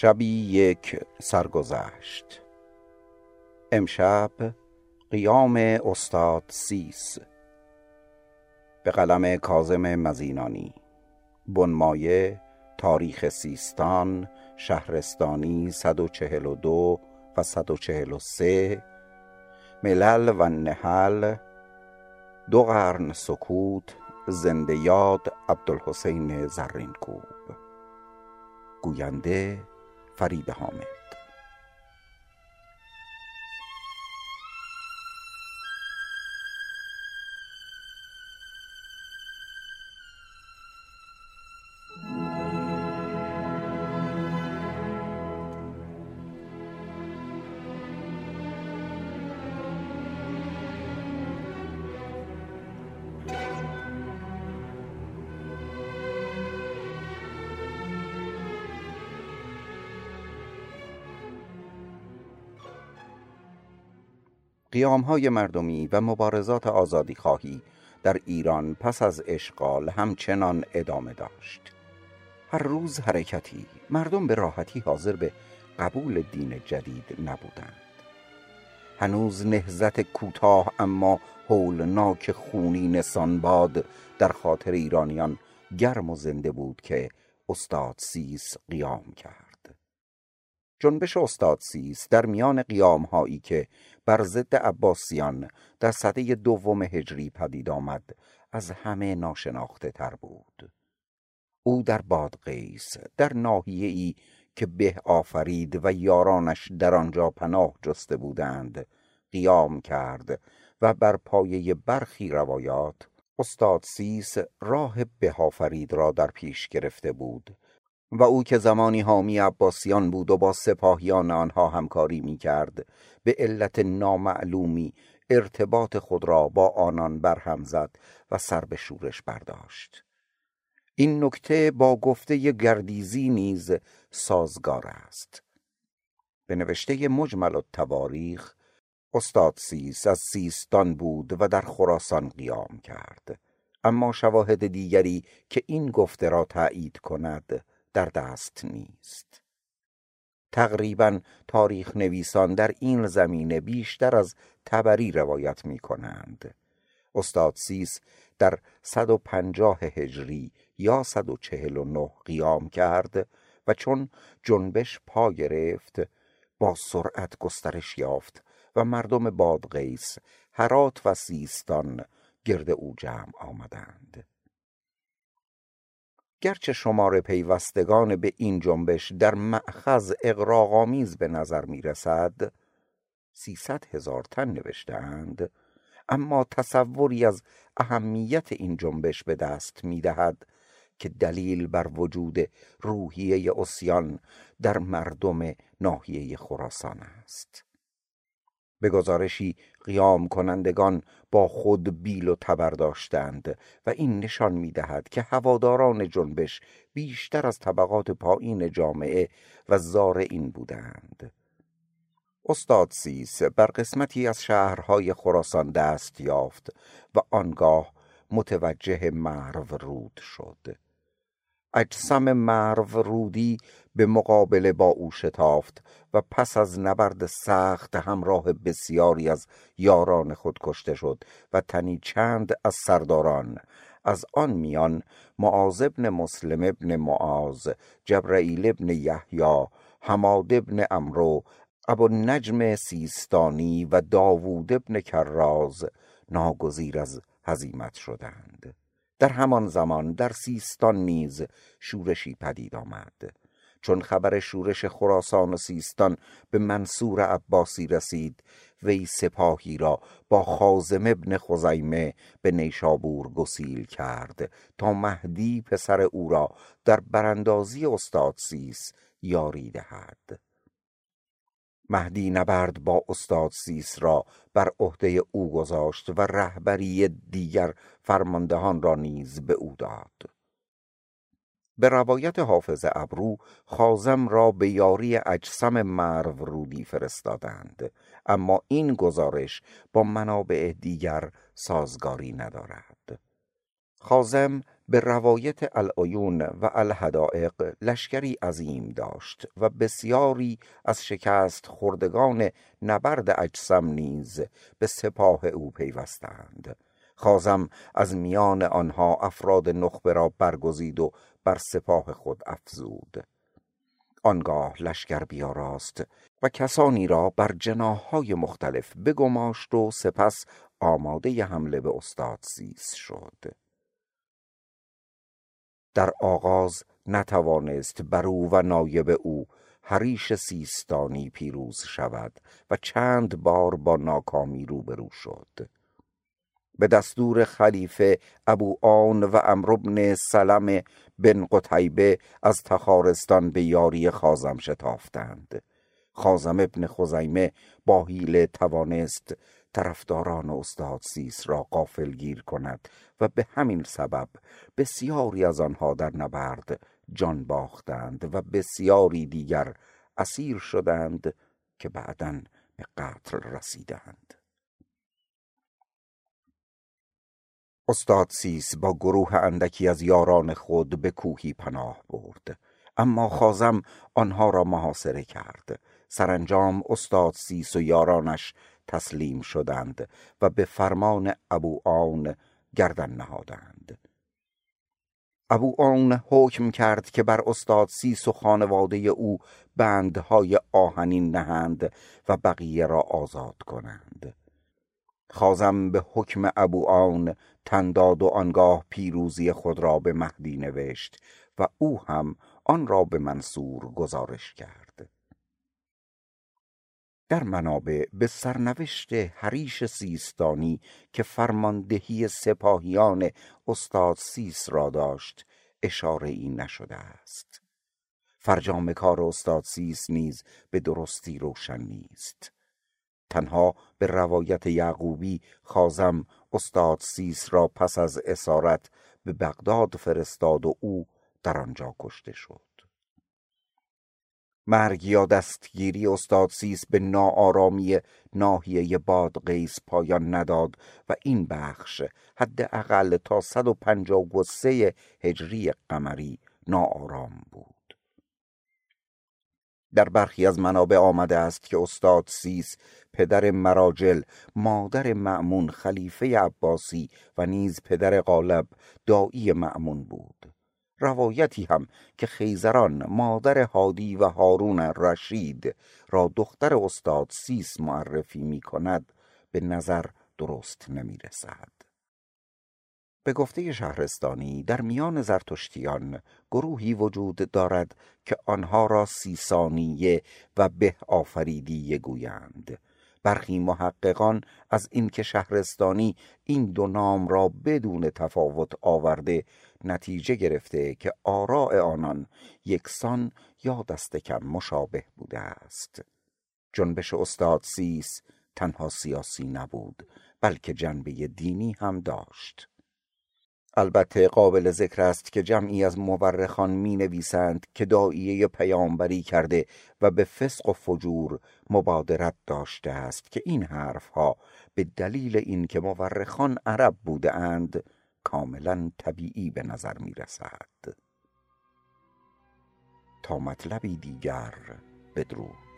شبی یک سرگذشت. امشب قیام استاد سیس. به قلم کاظم مزینانی. بنمایه تاریخ سیستان شهرستانی 142 و 143 ملل و نهل. دو قرن سکوت زنده یاد عبدالحسین زرینکوب. گوینده فرید حامد های مردمی و مبارزات آزادی خواهی در ایران پس از اشغال همچنان ادامه داشت. هر روز حرکتی مردم به راحتی حاضر به قبول دین جدید نبودند. هنوز نهزت کوتاه اما هولناک خونین سانباد در خاطر ایرانیان گرم و زنده بود که استاد سیس قیام کرد. جنبش استاد سیس در میان قیام هایی که بر ضد عباسیان در سده دوم هجری پدید آمد از همه ناشناخته تر بود. او در بادغیس در ناحیه ای که به آفرید و یارانش در آنجا پناه جسته بودند قیام کرد و بر پایه برخی روایات استاد سیس راه به آفرید را در پیش گرفته بود. و او که زمانی حامی عباسیان بود و با سپاهیان آنها همکاری می کرد به علت نامعلومی ارتباط خود را با آنان برهم زد و سر به شورش برداشت. این نکته با گفته گردیزی نیز سازگار است. به نوشته مجمل التواریخ استاد سیس از سیستان بود و در خراسان قیام کرد. اما شواهد دیگری که این گفته را تایید کند در دست نیست. تقریبا تاریخ نویسان در این زمینه بیشتر از تبری روایت می کنند استاد سیس در 150 هجری یا 149 قیام کرد و چون جنبش پا گرفت با سرعت گسترش یافت و مردم بادغیس هرات و سیستان گرد او جمع آمدند. گرچه شمار پیوستگان به این جنبش در معخذ اقراغامیز به نظر می رسد سیصد هزار تن نوشتهاند اما تصوری از اهمیت این جنبش به دست می دهد که دلیل بر وجود روحیه اسیان در مردم ناحیه خراسان است. به گزارشی قیام کنندگان با خود بیل و تبر داشتند و این نشان می دهد که هواداران جنبش بیشتر از طبقات پایین جامعه و این بودند. استاد سیس بر قسمتی از شهرهای خراسان دست یافت و آنگاه متوجه مرو رود شد. اجسام مرو رودی به مقابله با او شتافت و پس از نبرد سخت همراه بسیاری از یاران خود کشته شد و تنی چند از سرداران. از آن میان معاذ ابن مسلم ابن معاذ جبرائیل ابن یحیی حماد ابن امرو ابو نجم سیستانی و داوود ابن کراز ناگزیر از هزیمت شدند. در همان زمان در سیستان نیز شورشی پدید آمد. چون خبر شورش خراسان و سیستان به منصور عباسی رسید وی سپاهی را با خازم ابن خزیمه به نیشابور گسیل کرد تا مهدی پسر او را در براندازی استاد سیس یاری دهد. مهدی نبرد با استاد سیس را بر عهده او گذاشت و رهبری دیگر فرماندهان را نیز به او داد. به روایت حافظ ابرو خازم را به یاری اجسم مرو رودی فرستادند اما این گزارش با منابع دیگر سازگاری ندارد. خازم به روایت العیون و الهدائق لشکری عظیم داشت و بسیاری از شکست خوردگان نبرد اجسم نیز به سپاه او پیوستند. خازم از میان آنها افراد نخبه را برگزید و بر سپاه خود افزود. آنگاه لشکر بیاراست و کسانی را بر جناهای مختلف بگماشت و سپس آماده حمله به استاد سیس شد. در آغاز نتوانست بر او و نایب او حریش سیستانی پیروز شود و چند بار با ناکامی روبرو شد. به دستور خلیفه ابو آن و امر بن سلم بن قتیبه از تخارستان به یاری خازم شتافتند. خازم ابن خزیمه با حیله توانست طرفداران استاد سیس را قافل گیر کند و به همین سبب بسیاری از آنها در نبرد جان باختند و بسیاری دیگر اسیر شدند که بعدا به قتل رسیدند. استاد سیس با گروه اندکی از یاران خود به کوهی پناه برد. اما خازم آنها را محاصره کرد. سرانجام استاد سیس و یارانش تسلیم شدند و به فرمان ابو آن گردن نهادند. ابو آن حکم کرد که بر استاد سیس و خانواده او بندهای آهنین نهند و بقیه را آزاد کنند. خازم به حکم ابو آن تنداد و آنگاه پیروزی خود را به مهدی نوشت و او هم آن را به منصور گزارش کرد. در منابع به سرنوشت حریش سیستانی که فرماندهی سپاهیان استاد سیس را داشت اشاره ای نشده است. فرجام کار استاد سیس نیز به درستی روشن نیست. تنها به روایت یعقوبی خازم استاد سیس را پس از اسارت به بغداد فرستاد و او در آنجا کشته شد. مرگ یا دستگیری استاد سیس به ناآرامی ناحیه بادغیس پایان نداد و این بخش حداقل تا 153 هجری قمری ناآرام بود. در برخی از منابع آمده است که استاد سیس پدر مراجل مادر معمون خلیفه عباسی و نیز پدر غالب دایی معمون بود. روایتی هم که خیزران مادر هادی و هارون رشید را دختر استاد سیس معرفی می کند به نظر درست نمی رسد. به گفته شهرستانی در میان زرتشتیان گروهی وجود دارد که آنها را سیسانیه و به آفریدیه گویند برخی محققان از اینکه شهرستانی این دو نام را بدون تفاوت آورده نتیجه گرفته که آراء آنان یکسان یا دست کم مشابه بوده است. جنبش استاد سیس تنها سیاسی نبود بلکه جنبه دینی هم داشت. البته قابل ذکر است که جمعی از مورخان می نویسند که دائیه پیامبری کرده و به فسق و فجور مبادرت داشته است که این حرفها به دلیل اینکه مورخان عرب بوده اند کاملا طبیعی به نظر می رسد تا مطلبی دیگر بدرود.